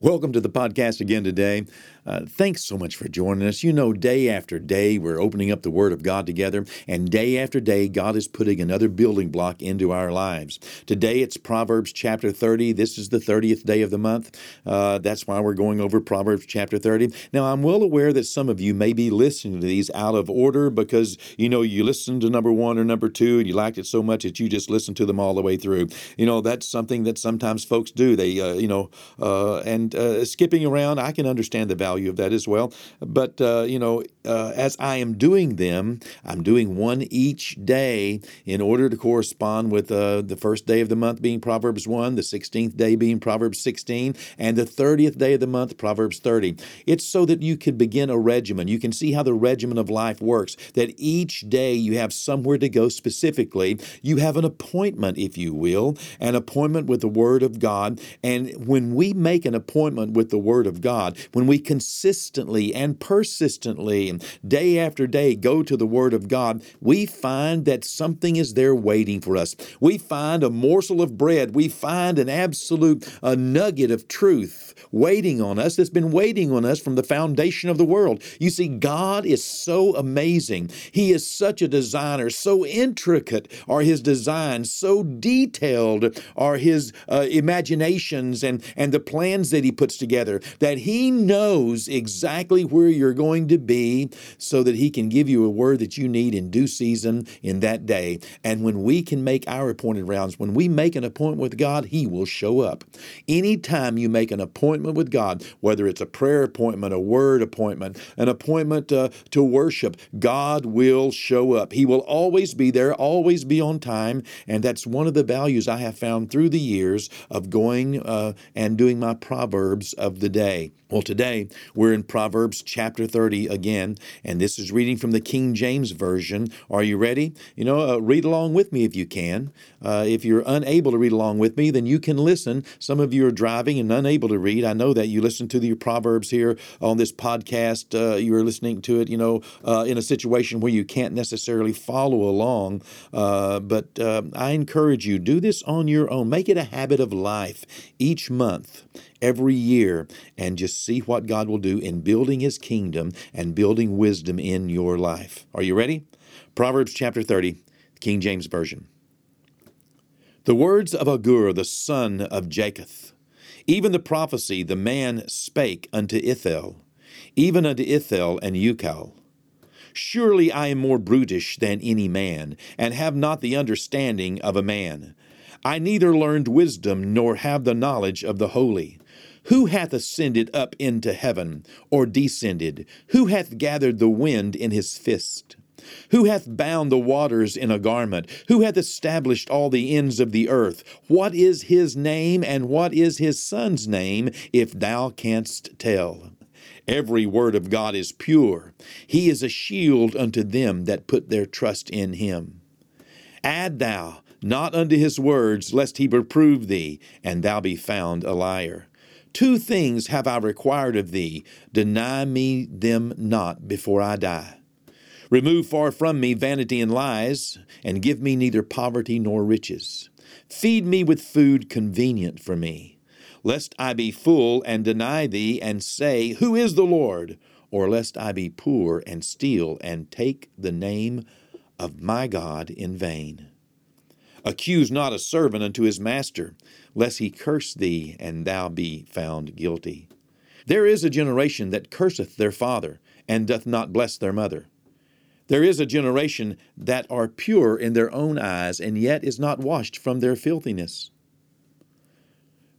Welcome to the podcast again today. Uh, thanks so much for joining us. You know, day after day, we're opening up the Word of God together, and day after day, God is putting another building block into our lives. Today, it's Proverbs chapter 30. This is the 30th day of the month. Uh, that's why we're going over Proverbs chapter 30. Now, I'm well aware that some of you may be listening to these out of order because, you know, you listened to number one or number two and you liked it so much that you just listened to them all the way through. You know, that's something that sometimes folks do. They, uh, you know, uh, and uh, skipping around, I can understand the value of that as well. But, uh, you know, uh, as I am doing them, I'm doing one each day in order to correspond with uh, the first day of the month being Proverbs 1, the 16th day being Proverbs 16, and the 30th day of the month, Proverbs 30. It's so that you can begin a regimen. You can see how the regimen of life works, that each day you have somewhere to go specifically. You have an appointment, if you will, an appointment with the Word of God. And when we make an appointment with the Word of God, when we consistently and persistently, day after day, go to the Word of God, we find that something is there waiting for us. We find a morsel of bread. We find an absolute a nugget of truth waiting on us that's been waiting on us from the foundation of the world. You see, God is so amazing. He is such a designer. So intricate are His designs, so detailed are His uh, imaginations and, and the plans that He puts together that He knows exactly where you're going to be so that He can give you a word that you need in due season in that day. And when we can make our appointed rounds, when we make an appointment with God, He will show up. Anytime you make an appointment with God, whether it's a prayer appointment, a word appointment, an appointment uh, to worship, God will show up. He will always be there, always be on time. And that's one of the values I have found through the years of going uh, and doing my Proverbs of the day. Well, today we're in Proverbs chapter 30 again, and this is reading from the King James Version. Are you ready? You know, uh, read along with me if you can. Uh, if you're unable to read along with me, then you can listen. Some of you are driving and unable to read. I know that you listen to the Proverbs here on this podcast. Uh, you are listening to it, you know, uh, in a situation where you can't necessarily follow along. Uh, but uh, I encourage you, do this on your own. Make it a habit of life each month every year and just see what God will do in building His kingdom and building wisdom in your life. Are you ready? Proverbs chapter 30, King James Version. The words of Agur, the son of Jakeh, even the prophecy the man spake unto Ithiel, even unto Ithiel and Ucal. Surely I am more brutish than any man, and have not the understanding of a man. I neither learned wisdom nor have the knowledge of the holy. Who hath ascended up into heaven, or descended? Who hath gathered the wind in his fist? Who hath bound the waters in a garment? Who hath established all the ends of the earth? What is his name, and what is his son's name, if thou canst tell? Every word of God is pure. He is a shield unto them that put their trust in him. Add thou not unto his words, lest he reprove thee, and thou be found a liar. Two things have I required of thee, deny me them not before I die. Remove far from me vanity and lies, and give me neither poverty nor riches. Feed me with food convenient for me, lest I be full and deny thee, and say, Who is the Lord? Or lest I be poor and steal and take the name of my God in vain. Accuse not a servant unto his master, lest he curse thee, and thou be found guilty. There is a generation that curseth their father, and doth not bless their mother. There is a generation that are pure in their own eyes, and yet is not washed from their filthiness.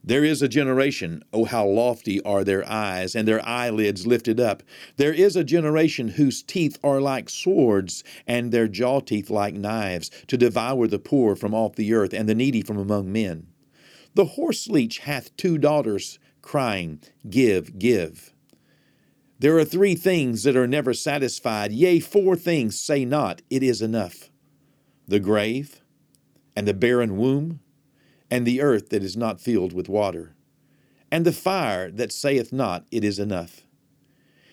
There is a generation, oh, how lofty are their eyes, and their eyelids lifted up. There is a generation whose teeth are like swords, and their jaw teeth like knives, to devour the poor from off the earth, and the needy from among men. The horse leech hath two daughters, crying, Give, give. There are three things that are never satisfied, yea, four things say not, It is enough the grave, and the barren womb, and the earth that is not filled with water, and the fire that saith not, It is enough.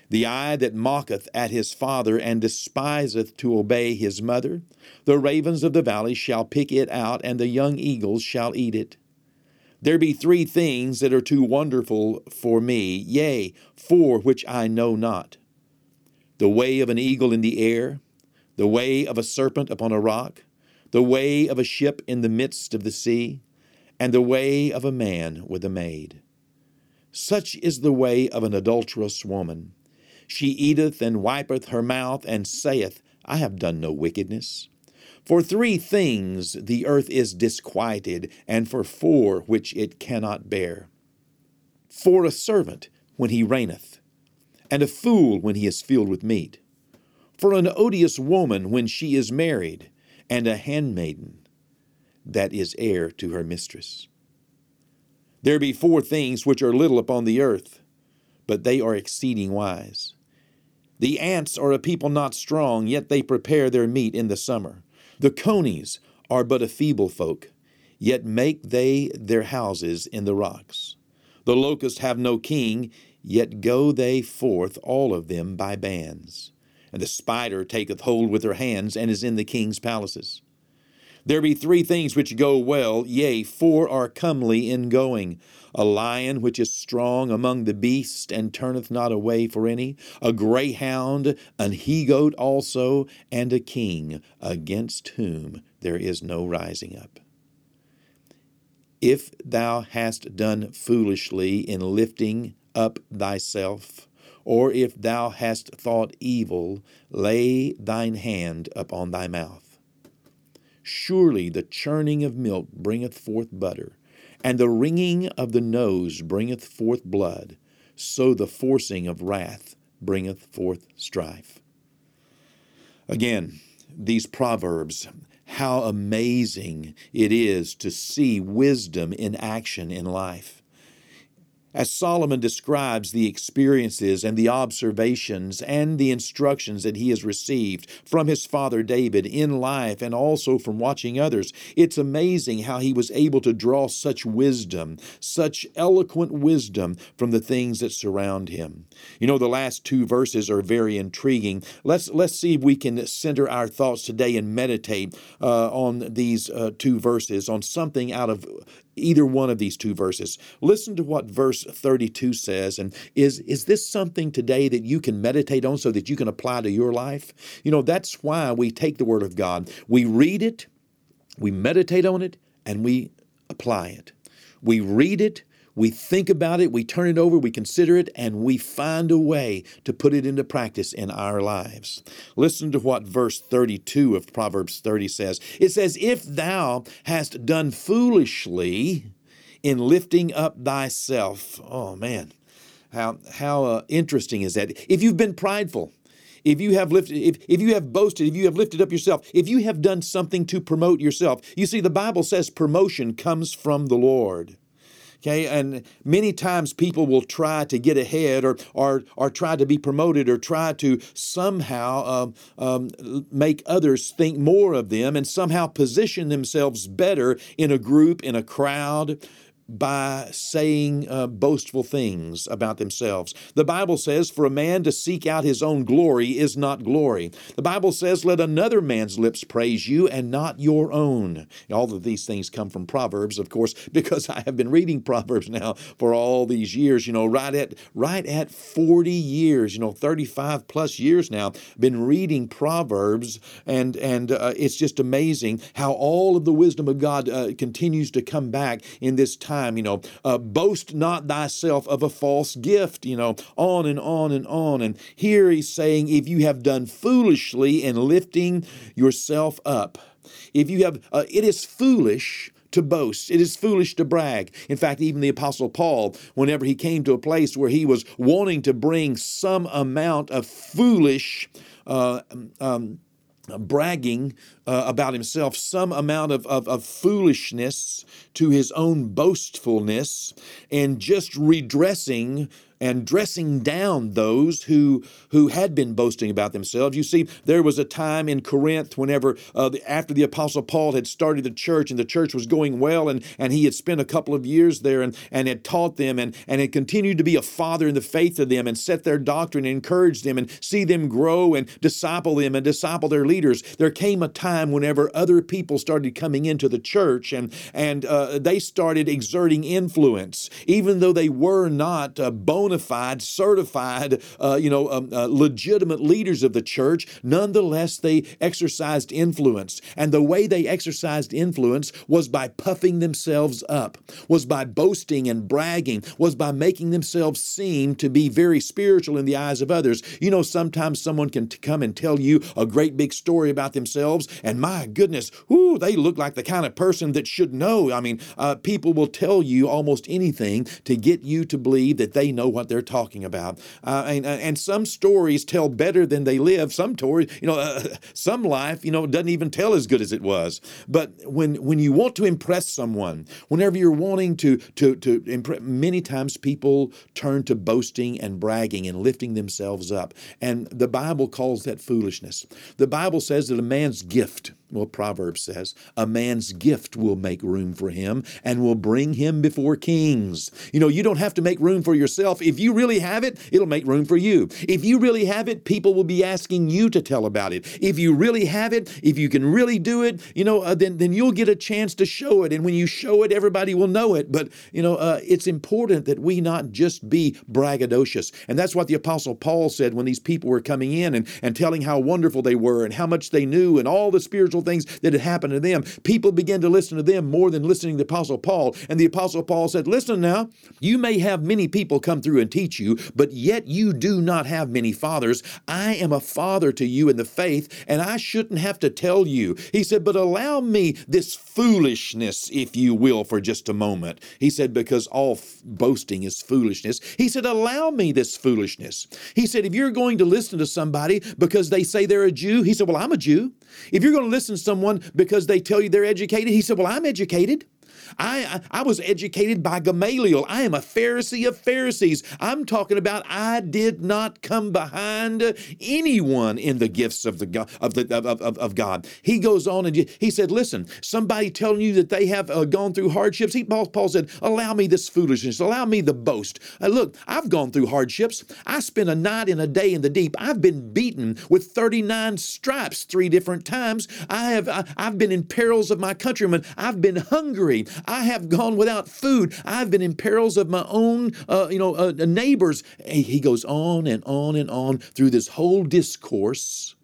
The eye that mocketh at his father and despiseth to obey his mother, the ravens of the valley shall pick it out, and the young eagles shall eat it. There be three things that are too wonderful for me, yea, four which I know not the way of an eagle in the air, the way of a serpent upon a rock, the way of a ship in the midst of the sea, and the way of a man with a maid. Such is the way of an adulterous woman. She eateth and wipeth her mouth, and saith, I have done no wickedness. For three things the earth is disquieted, and for four which it cannot bear. For a servant when he reigneth, and a fool when he is filled with meat. For an odious woman when she is married, and a handmaiden that is heir to her mistress. There be four things which are little upon the earth, but they are exceeding wise. The ants are a people not strong, yet they prepare their meat in the summer. The conies are but a feeble folk, yet make they their houses in the rocks. The locusts have no king, yet go they forth all of them by bands. And the spider taketh hold with her hands, and is in the king's palaces. There be three things which go well, yea, four are comely in going a lion which is strong among the beasts and turneth not away for any, a greyhound, an he goat also, and a king, against whom there is no rising up. If thou hast done foolishly in lifting up thyself, or if thou hast thought evil, lay thine hand upon thy mouth. Surely the churning of milk bringeth forth butter, and the wringing of the nose bringeth forth blood, so the forcing of wrath bringeth forth strife. Again, these proverbs, how amazing it is to see wisdom in action in life. As Solomon describes the experiences and the observations and the instructions that he has received from his father David in life and also from watching others, it's amazing how he was able to draw such wisdom, such eloquent wisdom from the things that surround him. You know, the last two verses are very intriguing. Let's, let's see if we can center our thoughts today and meditate uh, on these uh, two verses, on something out of either one of these two verses. Listen to what verse 32 says. And is, is this something today that you can meditate on so that you can apply to your life? You know, that's why we take the Word of God. We read it, we meditate on it, and we apply it. We read it, we think about it, we turn it over, we consider it, and we find a way to put it into practice in our lives. Listen to what verse 32 of Proverbs 30 says. It says, If thou hast done foolishly in lifting up thyself, oh man, how, how uh, interesting is that? If you've been prideful, if you have lifted if, if you have boasted if you have lifted up yourself if you have done something to promote yourself you see the bible says promotion comes from the lord Okay, and many times people will try to get ahead or or, or try to be promoted or try to somehow um, um, make others think more of them and somehow position themselves better in a group, in a crowd by saying uh, boastful things about themselves. The Bible says, For a man to seek out his own glory is not glory. The Bible says, Let another man's lips praise you and not your own. All of these things come from Proverbs, of course, because I have been reading Proverbs now for all these years, you know, right at right at 40 years, you know, 35 plus years now, been reading Proverbs, and and uh, it's just amazing how all of the wisdom of God uh, continues to come back in this time time, you know, uh, boast not thyself of a false gift, you know, on and on and on. And here he's saying, if you have done foolishly in lifting yourself up, if you have, uh, it is foolish to boast. It is foolish to brag. In fact, even the Apostle Paul, whenever he came to a place where he was wanting to bring some amount of foolish uh, um, bragging uh, about himself, some amount of, of, of, foolishness to his own boastfulness, and just redressing and dressing down those who who had been boasting about themselves. You see, there was a time in Corinth whenever uh, after the apostle Paul had started the church and the church was going well and and he had spent a couple of years there and and had taught them and and had continued to be a father in the faith of them and set their doctrine and encourage them and see them grow and disciple them and disciple their leaders. There came a time whenever other people started coming into the church and and uh, they started exerting influence, even though they were not uh, bona fide, certified, uh, you know, um, uh, legitimate leaders of the church. Nonetheless, they exercised influence, and the way they exercised influence was by puffing themselves up, was by boasting and bragging, was by making themselves seem to be very spiritual in the eyes of others. You know, sometimes someone can t- come and tell you a great big story about themselves, and my goodness, whoo, they look like the kind of person that should know. I mean, uh, people will tell you almost anything to get you to believe that they know what they're talking about. Uh, and, uh, and some stories tell better than they live. Some stories, you know, uh, some life, you know, doesn't even tell as good as it was. But when when you want to impress someone, whenever you're wanting to to to impress, many times people turn to boasting and bragging and lifting themselves up, and the Bible calls that foolishness. The Bible says that a man's gift well, Proverbs says, a man's gift will make room for him and will bring him before kings. You know, you don't have to make room for yourself. If you really have it, it'll make room for you. If you really have it, people will be asking you to tell about it. If you really have it, if you can really do it, you know, uh, then, then you'll get a chance to show it. And when you show it, everybody will know it. But, you know, uh, it's important that we not just be braggadocious. And that's what the Apostle Paul said when these people were coming in and, and telling how wonderful they were and how much they knew and all the spiritual spiritual things that had happened to them. People began to listen to them more than listening to the Apostle Paul. And the Apostle Paul said, Listen now, you may have many people come through and teach you, but yet you do not have many fathers. I am a father to you in the faith, and I shouldn't have to tell you. He said, But allow me this foolishness, if you will, for just a moment. He said, Because all f- boasting is foolishness. He said, Allow me this foolishness. He said, If you're going to listen to somebody because they say they're a Jew, he said, Well, I'm a Jew. If you're going to listen to someone because they tell you they're educated, he said, Well, I'm educated. I, I was educated by Gamaliel. I am a Pharisee of Pharisees. I'm talking about I did not come behind anyone in the gifts of the of the of, of, of God. He goes on and he said, "Listen, somebody telling you that they have uh, gone through hardships." He Paul, Paul said, "Allow me this foolishness. Allow me the boast. Uh, look, I've gone through hardships. I spent a night and a day in the deep. I've been beaten with 39 stripes three different times. I have I, I've been in perils of my countrymen. I've been hungry. I have gone without food. I've been in perils of my own, uh, you know, uh, neighbors. He goes on and on and on through this whole discourse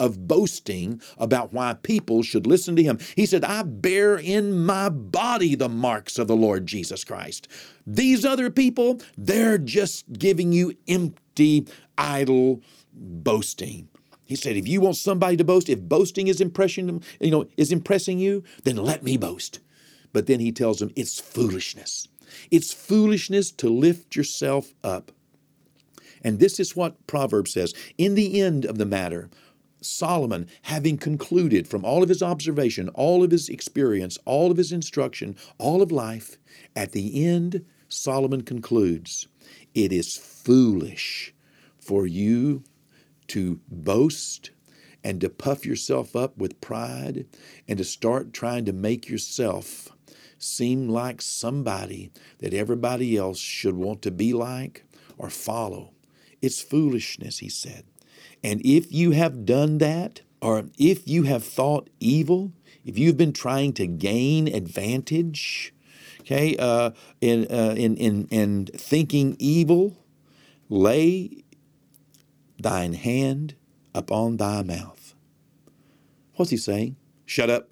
of boasting about why people should listen to him. He said, I bear in my body the marks of the Lord Jesus Christ. These other people, they're just giving you empty, idle boasting. He said, if you want somebody to boast, if boasting is impressing, you know, is impressing you, then let me boast. But then he tells them it's foolishness. It's foolishness to lift yourself up. And this is what Proverbs says. In the end of the matter, Solomon, having concluded from all of his observation, all of his experience, all of his instruction, all of life, at the end, Solomon concludes it is foolish for you to boast and to puff yourself up with pride and to start trying to make yourself seem like somebody that everybody else should want to be like or follow. It's foolishness, he said. And if you have done that, or if you have thought evil, if you've been trying to gain advantage, okay, uh, in, uh, in, in, in thinking evil, lay thine hand upon thy mouth. What's he saying? Shut up.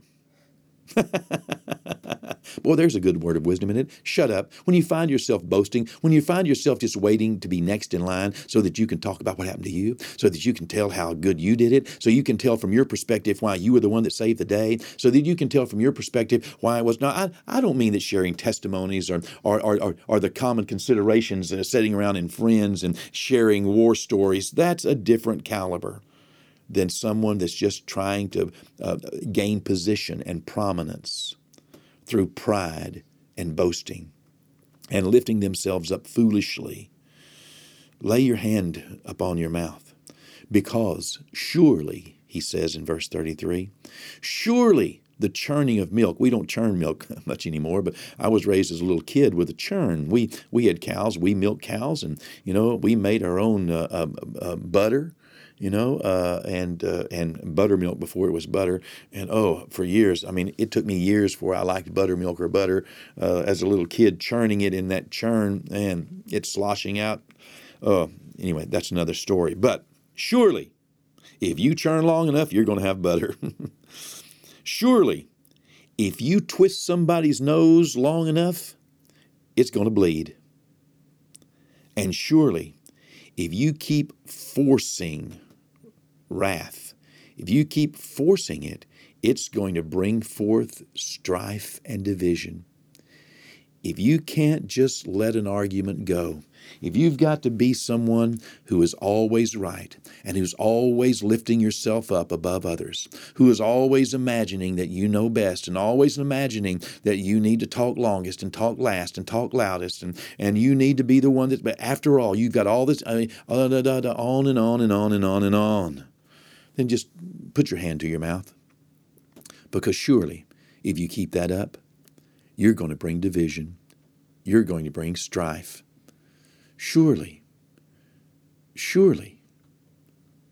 Boy, there's a good word of wisdom in it. Shut up. When you find yourself boasting, when you find yourself just waiting to be next in line so that you can talk about what happened to you, so that you can tell how good you did it, so you can tell from your perspective why you were the one that saved the day, so that you can tell from your perspective why it was not. I, I don't mean that sharing testimonies or, or, or, or, the common considerations of sitting around in friends and sharing war stories. That's a different caliber than someone that's just trying to uh, gain position and prominence through pride and boasting and lifting themselves up foolishly. Lay your hand upon your mouth, because surely, he says in verse 33, surely the churning of milk. We don't churn milk much anymore, but I was raised as a little kid with a churn. We we had cows, we milked cows, and you know we made our own uh, uh, uh, butter you know, uh, and uh, and buttermilk before it was butter. And oh, for years, I mean, it took me years before I liked buttermilk or butter. Uh, as a little kid, churning it in that churn and it sloshing out. Uh, anyway, that's another story. But surely, if you churn long enough, you're going to have butter. surely, if you twist somebody's nose long enough, it's going to bleed. And surely, if you keep forcing wrath. If you keep forcing it, it's going to bring forth strife and division. If you can't just let an argument go, if you've got to be someone who is always right and who's always lifting yourself up above others, who is always imagining that you know best and always imagining that you need to talk longest and talk last and talk loudest and, and you need to be the one that, but after all, you've got all this, I mean, uh, on and on and on and on and on then just put your hand to your mouth. Because surely, if you keep that up, you're going to bring division. You're going to bring strife. Surely, surely,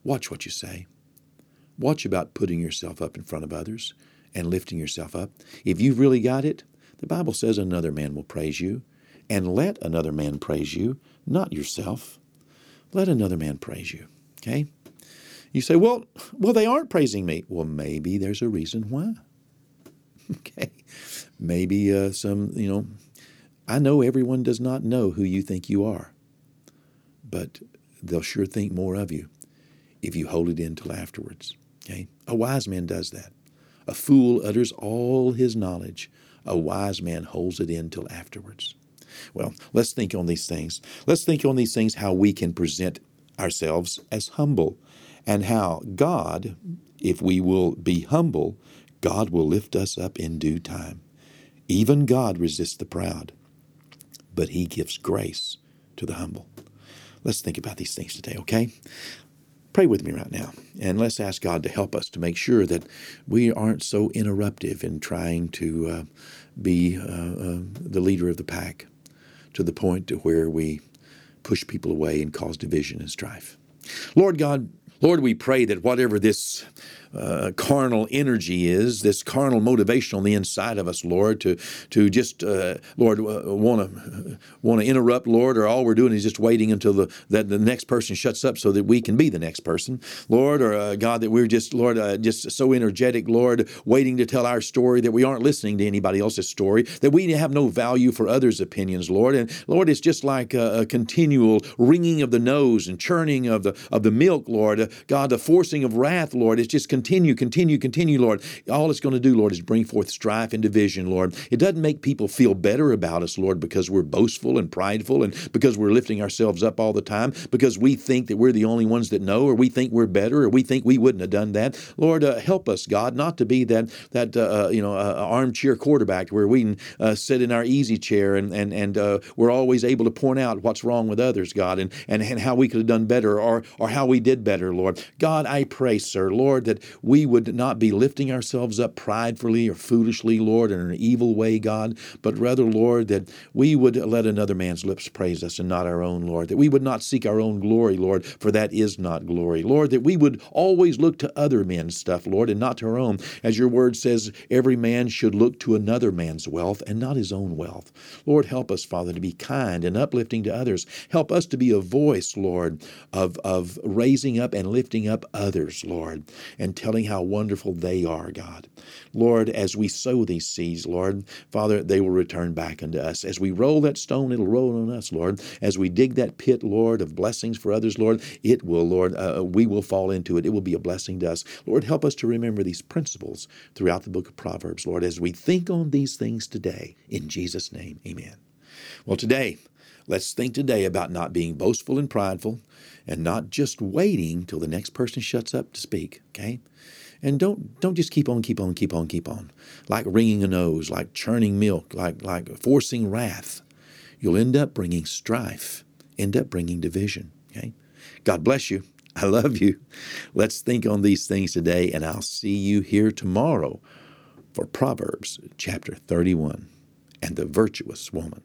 watch what you say. Watch about putting yourself up in front of others and lifting yourself up. If you've really got it, the Bible says another man will praise you. And let another man praise you, not yourself. Let another man praise you. Okay? You say, well, well, they aren't praising me. Well, maybe there's a reason why. okay. Maybe uh, some, you know, I know everyone does not know who you think you are, but they'll sure think more of you if you hold it in till afterwards. Okay? A wise man does that. A fool utters all his knowledge. A wise man holds it in till afterwards. Well, let's think on these things. Let's think on these things how we can present ourselves as humble and how God, if we will be humble, God will lift us up in due time. Even God resists the proud, but He gives grace to the humble. Let's think about these things today, okay? Pray with me right now, and let's ask God to help us to make sure that we aren't so interruptive in trying to uh, be uh, uh, the leader of the pack to the point to where we push people away and cause division and strife. Lord God, Lord, we pray that whatever this uh, carnal energy is, this carnal motivation on the inside of us, Lord, to to just uh, Lord want to want to interrupt, Lord, or all we're doing is just waiting until the that the next person shuts up so that we can be the next person, Lord, or uh, God that we're just Lord uh, just so energetic, Lord, waiting to tell our story that we aren't listening to anybody else's story, that we have no value for others' opinions, Lord, and Lord, it's just like a, a continual wringing of the nose and churning of the of the milk, Lord, uh, God, the forcing of wrath, Lord, it's just continue, continue, continue, Lord. All it's going to do, Lord, is bring forth strife and division, Lord. It doesn't make people feel better about us, Lord, because we're boastful and prideful and because we're lifting ourselves up all the time, because we think that we're the only ones that know, or we think we're better, or we think we wouldn't have done that. Lord, uh, help us, God, not to be that that uh, uh you know uh, armchair quarterback where we uh, sit in our easy chair and and and uh, we're always able to point out what's wrong with others, God, and and, and how we could have done better or or how we did better, Lord. God, I pray, sir, Lord, that we would not be lifting ourselves up pridefully or foolishly, Lord, in an evil way, God, but rather, Lord, that we would let another man's lips praise us and not our own, Lord, that we would not seek our own glory, Lord, for that is not glory. Lord, that we would always look to other men's stuff, Lord, and not to our own. As your word says, every man should look to another man's wealth and not his own wealth. Lord, help us, Father, to be kind and uplifting to others. Help us to be a voice, Lord, of, of raising up and lifting up others, Lord, telling how wonderful they are, God. Lord, as we sow these seeds, Lord, Father, they will return back unto us. As we roll that stone, it'll roll on us, Lord. As we dig that pit, Lord, of blessings for others, Lord, it will, Lord, uh, we will fall into it. It will be a blessing to us. Lord, help us to remember these principles throughout the book of Proverbs, Lord, as we think on these things today. In Jesus' name, amen. Well, today, Let's think today about not being boastful and prideful and not just waiting till the next person shuts up to speak, okay? And don't don't just keep on, keep on, keep on, keep on. Like wringing a nose, like churning milk, like like forcing wrath. You'll end up bringing strife, end up bringing division. Okay? God bless you. I love you. Let's think on these things today, and I'll see you here tomorrow for Proverbs chapter 31 and the virtuous woman.